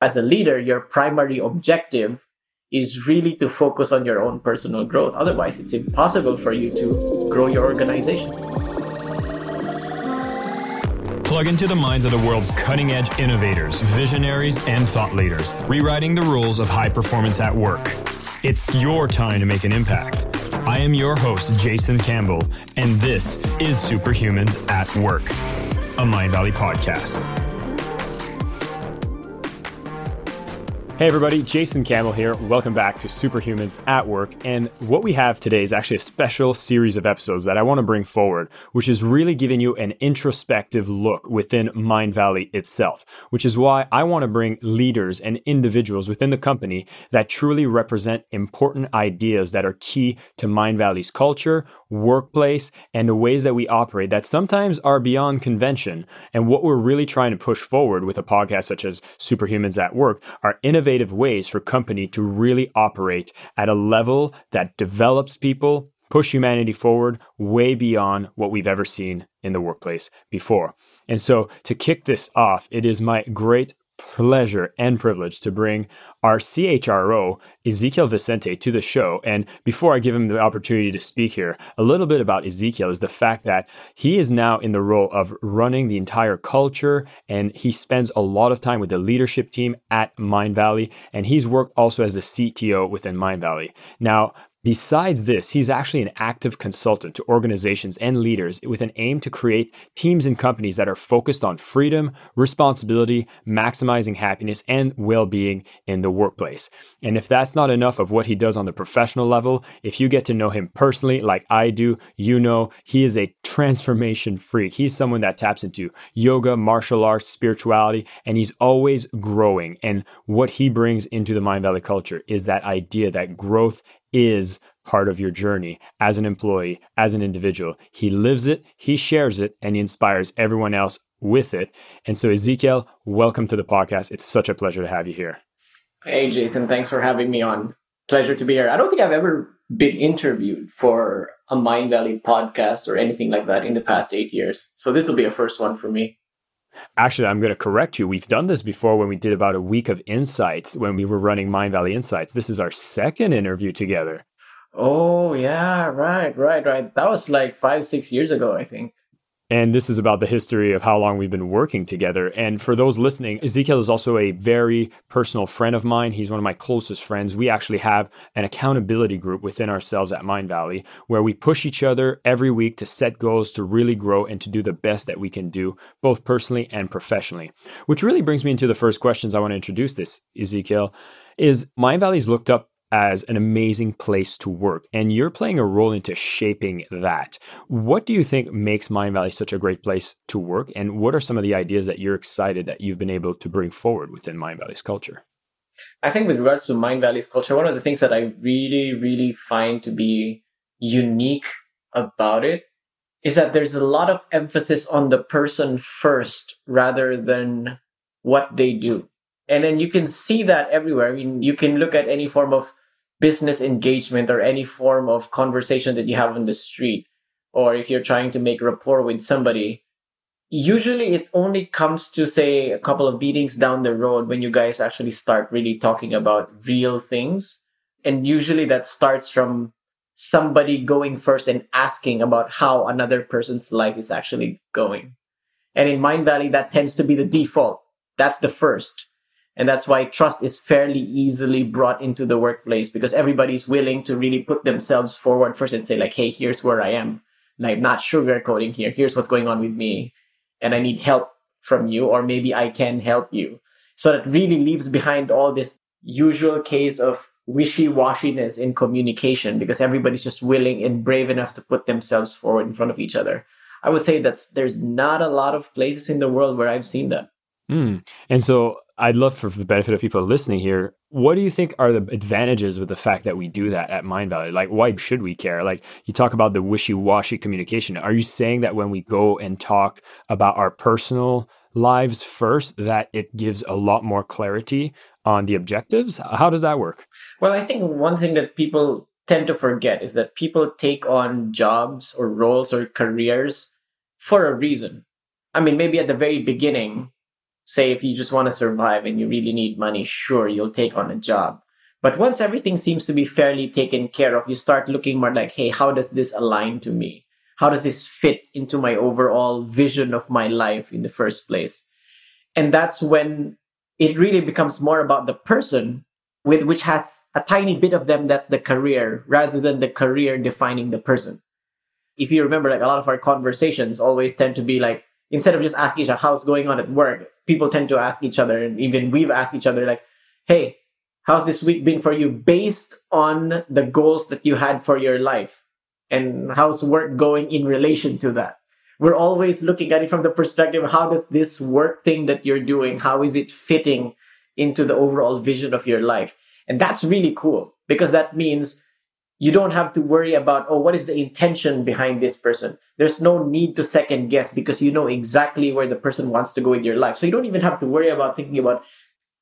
as a leader, your primary objective is really to focus on your own personal growth. Otherwise, it's impossible for you to grow your organization. Plug into the minds of the world's cutting edge innovators, visionaries, and thought leaders, rewriting the rules of high performance at work. It's your time to make an impact. I am your host, Jason Campbell, and this is Superhumans at Work, a Mindvalley podcast. Hey everybody, Jason Campbell here. Welcome back to Superhumans at Work. And what we have today is actually a special series of episodes that I want to bring forward, which is really giving you an introspective look within Mindvalley itself, which is why I want to bring leaders and individuals within the company that truly represent important ideas that are key to Mindvalley's culture, workplace, and the ways that we operate that sometimes are beyond convention. And what we're really trying to push forward with a podcast such as Superhumans at Work are innovative innovative ways for company to really operate at a level that develops people, push humanity forward way beyond what we've ever seen in the workplace before. And so to kick this off, it is my great pleasure and privilege to bring our CHRO, Ezekiel Vicente, to the show. And before I give him the opportunity to speak here, a little bit about Ezekiel is the fact that he is now in the role of running the entire culture and he spends a lot of time with the leadership team at Mindvalley. And he's worked also as a CTO within Mindvalley. Now, Besides this, he's actually an active consultant to organizations and leaders with an aim to create teams and companies that are focused on freedom, responsibility, maximizing happiness, and well being in the workplace. And if that's not enough of what he does on the professional level, if you get to know him personally, like I do, you know he is a transformation freak. He's someone that taps into yoga, martial arts, spirituality, and he's always growing. And what he brings into the Mindvalley culture is that idea that growth is part of your journey as an employee, as an individual. He lives it, he shares it, and he inspires everyone else with it. And so, Ezekiel, welcome to the podcast. It's such a pleasure to have you here. Hey, Jason, thanks for having me on. Pleasure to be here. I don't think I've ever been interviewed for a Mindvalley podcast or anything like that in the past eight years. So, this will be a first one for me. Actually, I'm going to correct you. We've done this before when we did about a week of insights when we were running Mindvalley Insights. This is our second interview together. Oh, yeah, right, right, right. That was like five, six years ago, I think. And this is about the history of how long we've been working together. And for those listening, Ezekiel is also a very personal friend of mine. He's one of my closest friends. We actually have an accountability group within ourselves at Mindvalley where we push each other every week to set goals to really grow and to do the best that we can do, both personally and professionally. Which really brings me into the first questions I want to introduce this, Ezekiel. Is Mindvalley's looked up as an amazing place to work, and you're playing a role into shaping that. What do you think makes Mindvalley such a great place to work, and what are some of the ideas that you're excited that you've been able to bring forward within Mindvalley's culture? I think with regards to Mindvalley's culture, one of the things that I really, really find to be unique about it is that there's a lot of emphasis on the person first rather than what they do. And then you can see that everywhere. I mean, you can look at any form of business engagement or any form of conversation that you have on the street, or if you're trying to make rapport with somebody, usually it only comes to say a couple of meetings down the road when you guys actually start really talking about real things. And usually that starts from somebody going first and asking about how another person's life is actually going. And in Mindvalley, that tends to be the default. That's the first. And that's why trust is fairly easily brought into the workplace because everybody's willing to really put themselves forward first and say, like, hey, here's where I am. I'm not sugarcoating here. Here's what's going on with me. And I need help from you, or maybe I can help you. So that really leaves behind all this usual case of wishy-washiness in communication because everybody's just willing and brave enough to put themselves forward in front of each other. I would say that's there's not a lot of places in the world where I've seen that. Mm. And so I'd love for, the benefit of people listening here, what do you think are the advantages with the fact that we do that at Mindvalley? Like, why should we care? Like, you talk about the wishy washy communication. Are you saying that when we go and talk about our personal lives first, that it gives a lot more clarity on the objectives? How does that work? Well, I think one thing that people tend to forget is that people take on jobs or roles or careers for a reason. I mean, maybe at the very beginning, say if you just want to survive and you really need money, sure, you'll take on a job. But once everything seems to be fairly taken care of, you start looking more like, hey, how does this align to me? How does this fit into my overall vision of my life in the first place? And that's when it really becomes more about the person with which has a tiny bit of them that's the career rather than the career defining the person. If you remember, like a lot of our conversations always tend to be like, instead of just asking each other how's going on at work, people tend to ask each other, and even we've asked each other, like, hey, how's this week been for you based on the goals that you had for your life? And how's work going in relation to that? We're always looking at it from the perspective how does this work thing that you're doing, how is it fitting into the overall vision of your life? And that's really cool because that means you don't have to worry about, oh, what is the intention behind this person? There's no need to second guess because you know exactly where the person wants to go in your life. So you don't even have to worry about thinking about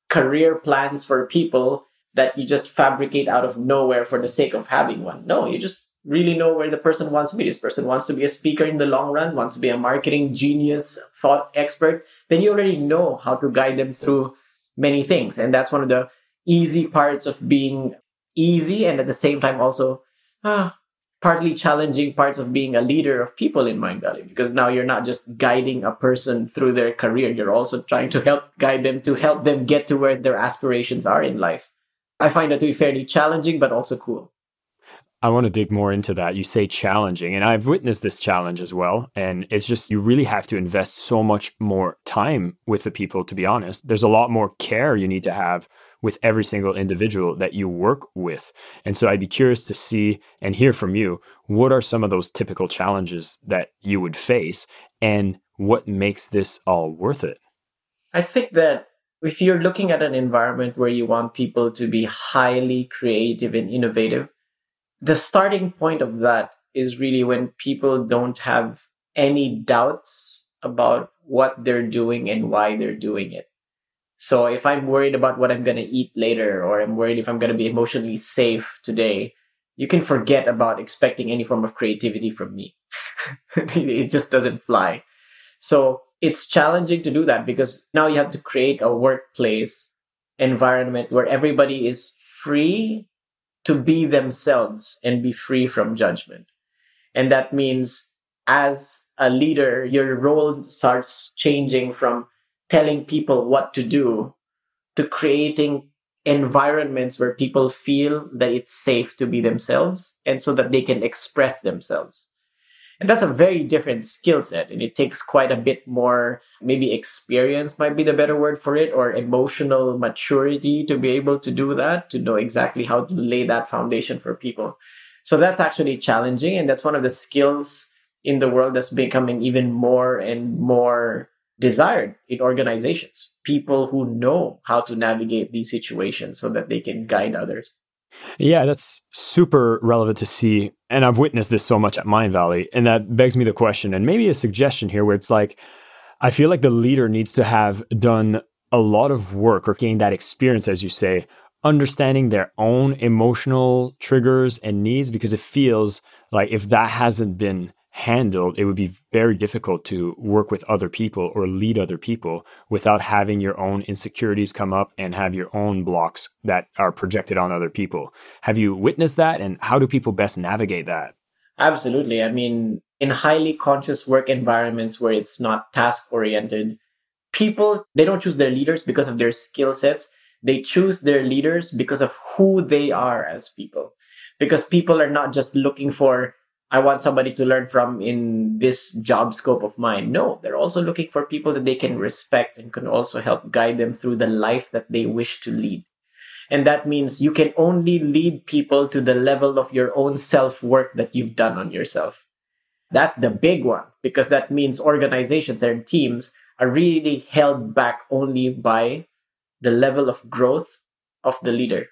career plans for people that you just fabricate out of nowhere for the sake of having one. No, you just really know where the person wants to be. This person wants to be a speaker in the long run, wants to be a marketing genius, thought expert. Then you already know how to guide them through many things. And that's one of the easy parts of being easy and at the same time also ah, partly challenging parts of being a leader of people in Mindvalley because now you're not just guiding a person through their career, you're also trying to help guide them to help them get to where their aspirations are in life. I find that to be fairly challenging, but also cool. I want to dig more into that. You say challenging, and I've witnessed this challenge as well. And it's just you really have to invest so much more time with the people, to be honest. There's a lot more care you need to have with every single individual that you work with. And so I'd be curious to see and hear from you what are some of those typical challenges that you would face and what makes this all worth it? I think that if you're looking at an environment where you want people to be highly creative and innovative, the starting point of that is really when people don't have any doubts about what they're doing and why they're doing it. So if I'm worried about what I'm going to eat later, or I'm worried if I'm going to be emotionally safe today, you can forget about expecting any form of creativity from me. it just doesn't fly. So it's challenging to do that because now you have to create a workplace environment where everybody is free to be themselves and be free from judgment. And that means as a leader, your role starts changing from telling people what to do to creating environments where people feel that it's safe to be themselves and so that they can express themselves. And that's a very different skill set. And it takes quite a bit more, maybe experience might be the better word for it, or emotional maturity to be able to do that, to know exactly how to lay that foundation for people. So that's actually challenging. And that's one of the skills in the world that's becoming even more and more desired in organizations people who know how to navigate these situations so that they can guide others yeah that's super relevant to see and i've witnessed this so much at Mindvalley. and that begs me the question and maybe a suggestion here where it's like i feel like the leader needs to have done a lot of work or gained that experience as you say understanding their own emotional triggers and needs because it feels like if that hasn't been handled, it would be very difficult to work with other people or lead other people without having your own insecurities come up and have your own blocks that are projected on other people. Have you witnessed that? And how do people best navigate that? Absolutely. I mean, in highly conscious work environments where it's not task oriented, people, they don't choose their leaders because of their skill sets. They choose their leaders because of who they are as people. Because people are not just looking for I want somebody to learn from in this job scope of mine. No, they're also looking for people that they can respect and can also help guide them through the life that they wish to lead. And that means you can only lead people to the level of your own self work that you've done on yourself. That's the big one because that means organizations and teams are really held back only by the level of growth of the leader.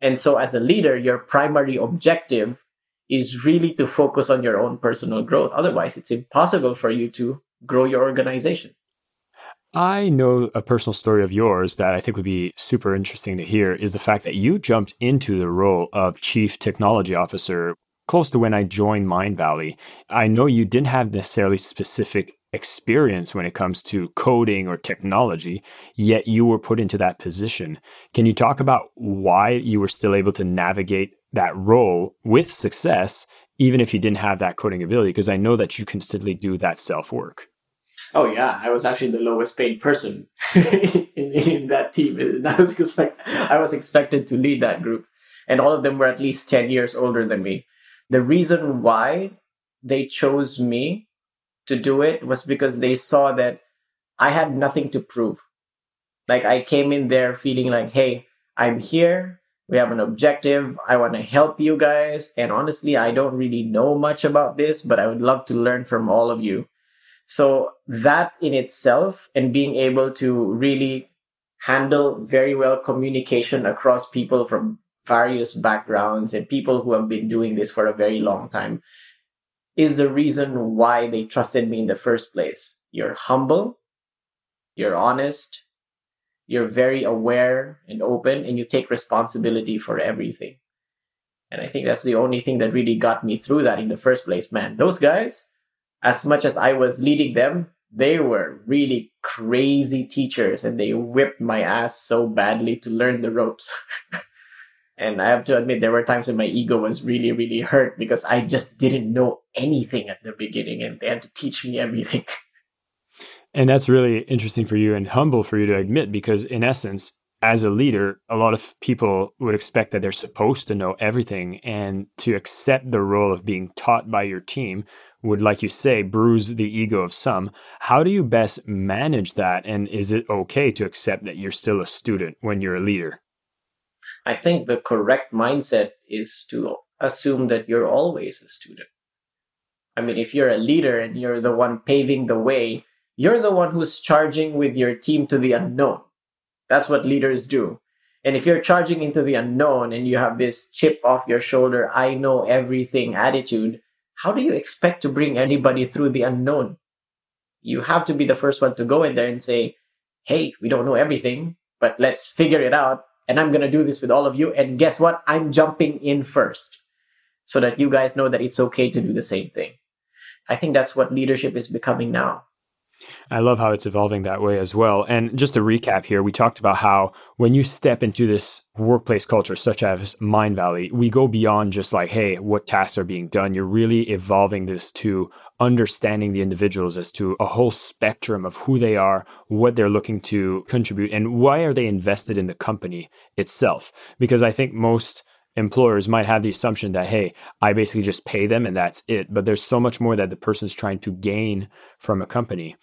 And so as a leader, your primary objective is really to focus on your own personal growth. Otherwise, it's impossible for you to grow your organization. I know a personal story of yours that I think would be super interesting to hear is the fact that you jumped into the role of chief technology officer close to when I joined Mindvalley. I know you didn't have necessarily specific experience when it comes to coding or technology, yet you were put into that position. Can you talk about why you were still able to navigate that role with success, even if you didn't have that coding ability? Because I know that you consistently do that self work. Oh yeah, I was actually the lowest paid person in, in, that team. Was expect- I was expected to lead that group, and all of them were at least ten years older than me. The reason why they chose me to do it was because they saw that I had nothing to prove. Like I came in there feeling like, hey, I'm here. We have an objective. I want to help you guys. And honestly, I don't really know much about this, but I would love to learn from all of you. So that in itself and being able to really handle very well communication across people from various backgrounds and people who have been doing this for a very long time is the reason why they trusted me in the first place. You're humble, you're honest, you're very aware and open, and you take responsibility for everything. And I think that's the only thing that really got me through that in the first place, man. Those guys, as much as I was leading them, they were really crazy teachers and they whipped my ass so badly to learn the ropes. And I have to admit, there were times when my ego was really, really hurt because I just didn't know anything at the beginning and they had to teach me everything. And that's really interesting for you and humble for you to admit because, in essence, as a leader, a lot of people would expect that they're supposed to know everything and to accept the role of being taught by your team would, like you say, bruise the ego of some. How do you best manage that? And is it okay to accept that you're still a student when you're a leader? I think the correct mindset is to assume that you're always a student. I mean, if you're a leader and you're the one paving the way, you're the one who's charging with your team to the unknown. That's what leaders do. And if you're charging into the unknown and you have this chip off your shoulder, I know everything attitude, how do you expect to bring anybody through the unknown? You have to be the first one to go in there and say, Hey, we don't know everything, but let's figure it out and I'm going to do this with all of you. And guess what? I'm jumping in first so that you guys know that it's okay to do the same thing. I think that's what leadership is becoming now. I love how it's evolving that way as well. And just to recap here, we talked about how when you step into this workplace culture, such as Mindvalley, we go beyond just like, hey, what tasks are being done. You're really evolving this to understanding the individuals as to a whole spectrum of who they are, what they're looking to contribute, and why are they invested in the company itself. Because I think most employers might have the assumption that hey i basically just pay them and that's it but there's so much more that the person's trying to gain from a company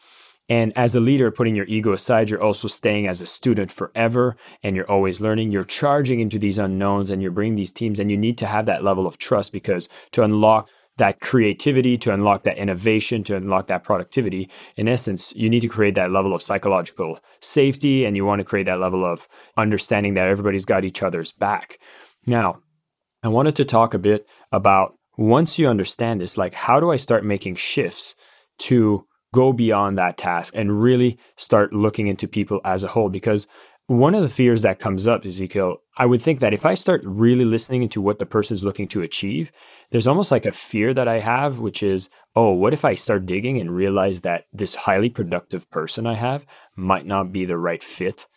and as a leader, putting your ego aside, you're also staying as a student forever and you're always learning. You're charging into these unknowns and you're bringing these teams, and you need to have that level of trust because to unlock that creativity, to unlock that innovation, to unlock that productivity, in essence, you need to create that level of psychological safety and you want to create that level of understanding that everybody's got each other's back. Now, I wanted to talk a bit about once you understand this, like how do I start making shifts to go beyond that task and really start looking into people as a whole? Because one of the fears that comes up, Ezekiel, I would think that if I start really listening into what the person is looking to achieve, there's almost like a fear that I have, which is, oh, what if I start digging and realize that this highly productive person I have might not be the right fit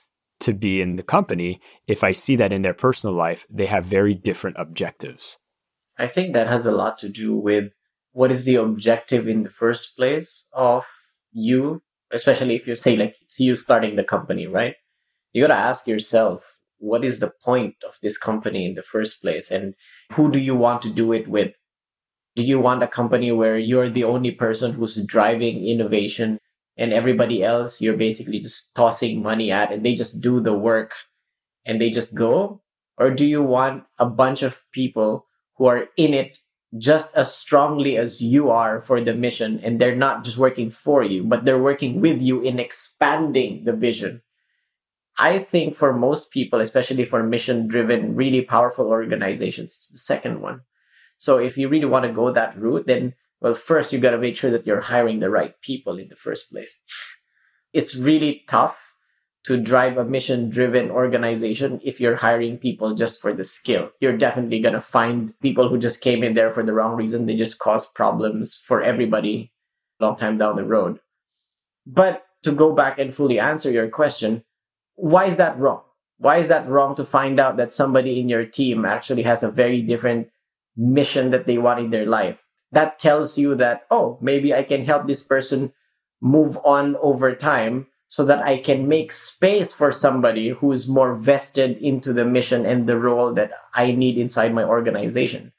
to be in the company if I see that in their personal life, they have very different objectives? I think that has a lot to do with what is the objective in the first place of you, especially if you say like it's you starting the company, right? you got to ask yourself, what is the point of this company in the first place? And who do you want to do it with? Do you want a company where you're the only person who's driving innovation and everybody else you're basically just tossing money at and they just do the work and they just go? Or do you want a bunch of people who are in it just as strongly as you are for the mission and they're not just working for you, but they're working with you in expanding the vision? I think for most people, especially for mission driven, really powerful organizations, it's the second one. So if you really want to go that route, then, well, first you've got to make sure that you're hiring the right people in the first place. It's really tough to drive a mission driven organization if you're hiring people just for the skill. You're definitely going to find people who just came in there for the wrong reason. They just cause problems for everybody long time down the road. But to go back and fully answer your question, why is that wrong? Why is that wrong to find out that somebody in your team actually has a very different mission that they want in their life? That tells you that, oh, maybe I can help this person move on over time so that I can make space for somebody who is more vested into the mission and the role that I need inside my organization.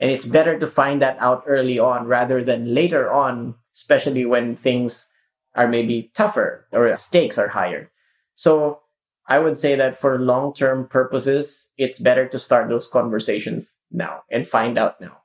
And it's better to find that out early on rather than later on, especially when things are maybe tougher or stakes are higher. So I would say that for long term purposes, it's better to start those conversations now and find out now.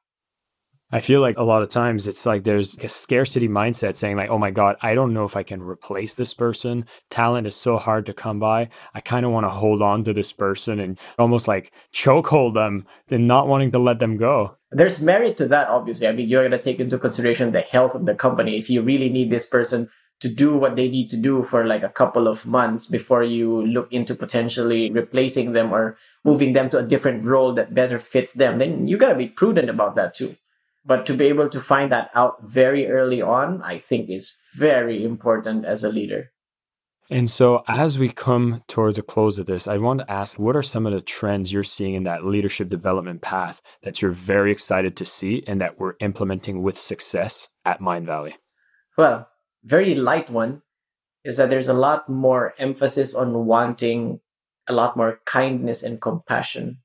I feel like a lot of times it's like there's a scarcity mindset saying like, "Oh my god, I don't know if I can replace this person. Talent is so hard to come by. I kind of want to hold on to this person and almost like chokehold them and not wanting to let them go." There's merit to that obviously. I mean, you're going to take into consideration the health of the company. If you really need this person to do what they need to do for like a couple of months before you look into potentially replacing them or moving them to a different role that better fits them, then you got to be prudent about that too. But to be able to find that out very early on, I think is very important as a leader. And so, as we come towards a close of this, I want to ask what are some of the trends you're seeing in that leadership development path that you're very excited to see and that we're implementing with success at Mindvalley? Well, very light one is that there's a lot more emphasis on wanting a lot more kindness and compassion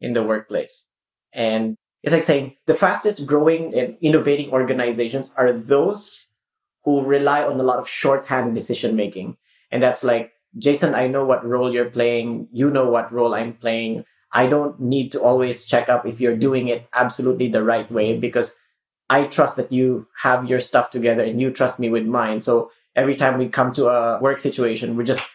in the workplace. And it's like saying the fastest growing and innovating organizations are those who rely on a lot of shorthand decision making. And that's like, Jason, I know what role you're playing. You know what role I'm playing. I don't need to always check up if you're doing it absolutely the right way because I trust that you have your stuff together and you trust me with mine. So every time we come to a work situation, we're just,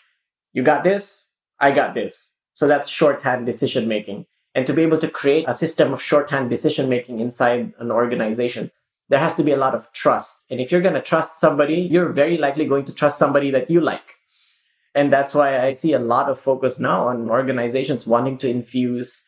you got this, I got this. So that's shorthand decision making. And to be able to create a system of shorthand decision making inside an organization, there has to be a lot of trust. And if you're going to trust somebody, you're very likely going to trust somebody that you like. And that's why I see a lot of focus now on organizations wanting to infuse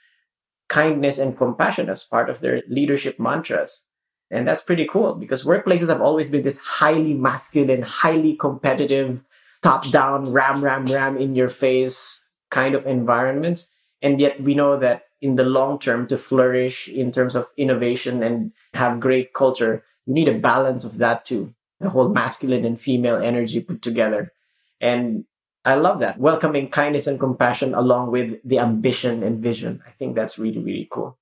kindness and compassion as part of their leadership mantras. And that's pretty cool because workplaces have always been this highly masculine, highly competitive, top down, ram, ram, ram in your face kind of environments. And yet we know that in the long term to flourish in terms of innovation and have great culture, you need a balance of that too. The whole masculine and female energy put together. And I love that. Welcoming kindness and compassion along with the ambition and vision. I think that's really, really cool.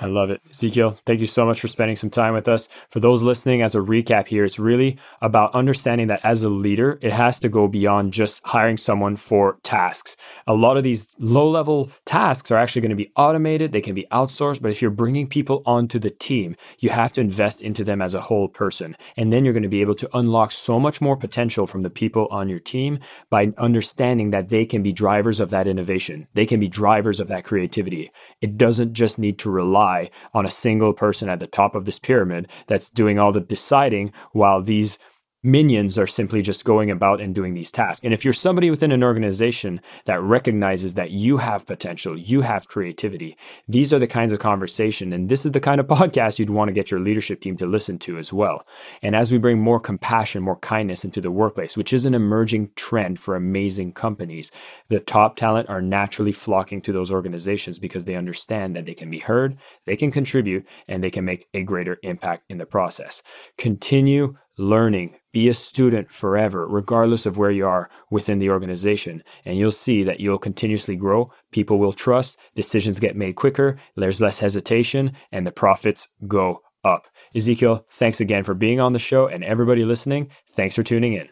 I love it. Ezekiel, thank you so much for spending some time with us. For those listening, as a recap here, it's really about understanding that as a leader, it has to go beyond just hiring someone for tasks. A lot of these low level tasks are actually going to be automated, they can be outsourced, but if you're bringing people onto the team, you have to invest into them as a whole person. And then you're going to be able to unlock so much more potential from the people on your team by understanding that they can be drivers of that innovation, they can be drivers of that creativity. It doesn't just need to rely rely on a single person at the top of this pyramid that's doing all the deciding while these minions are simply just going about and doing these tasks. And if you're somebody within an organization that recognizes that you have potential, you have creativity, these are the kinds of conversation and this is the kind of podcast you'd want to get your leadership team to listen to as well. And as we bring more compassion, more kindness into the workplace, which is an emerging trend for amazing companies, the top talent are naturally flocking to those organizations because they understand that they can be heard, they can contribute, and they can make a greater impact in the process. Continue learning. Be a student forever, regardless of where you are within the organization. And you'll see that you'll continuously grow. People will trust, decisions get made quicker, there's less hesitation, and the profits go up. Ezekiel, thanks again for being on the show. And everybody listening, thanks for tuning in.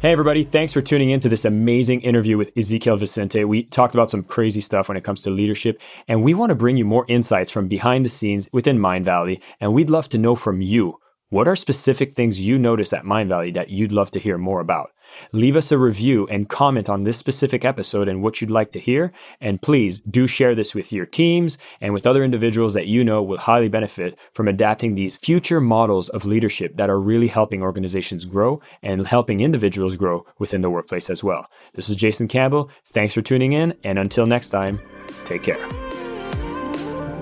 Hey, everybody. Thanks for tuning in to this amazing interview with Ezekiel Vicente. We talked about some crazy stuff when it comes to leadership, and we want to bring you more insights from behind the scenes within Mindvalley. And we'd love to know from you what are specific things you notice at Mindvalley that you'd love to hear more about? Leave us a review and comment on this specific episode and what you'd like to hear. And please do share this with your teams and with other individuals that you know will highly benefit from adapting these future models of leadership that are really helping organizations grow and helping individuals grow within the workplace as well. This is Jason Campbell. Thanks for tuning in. And until next time, take care.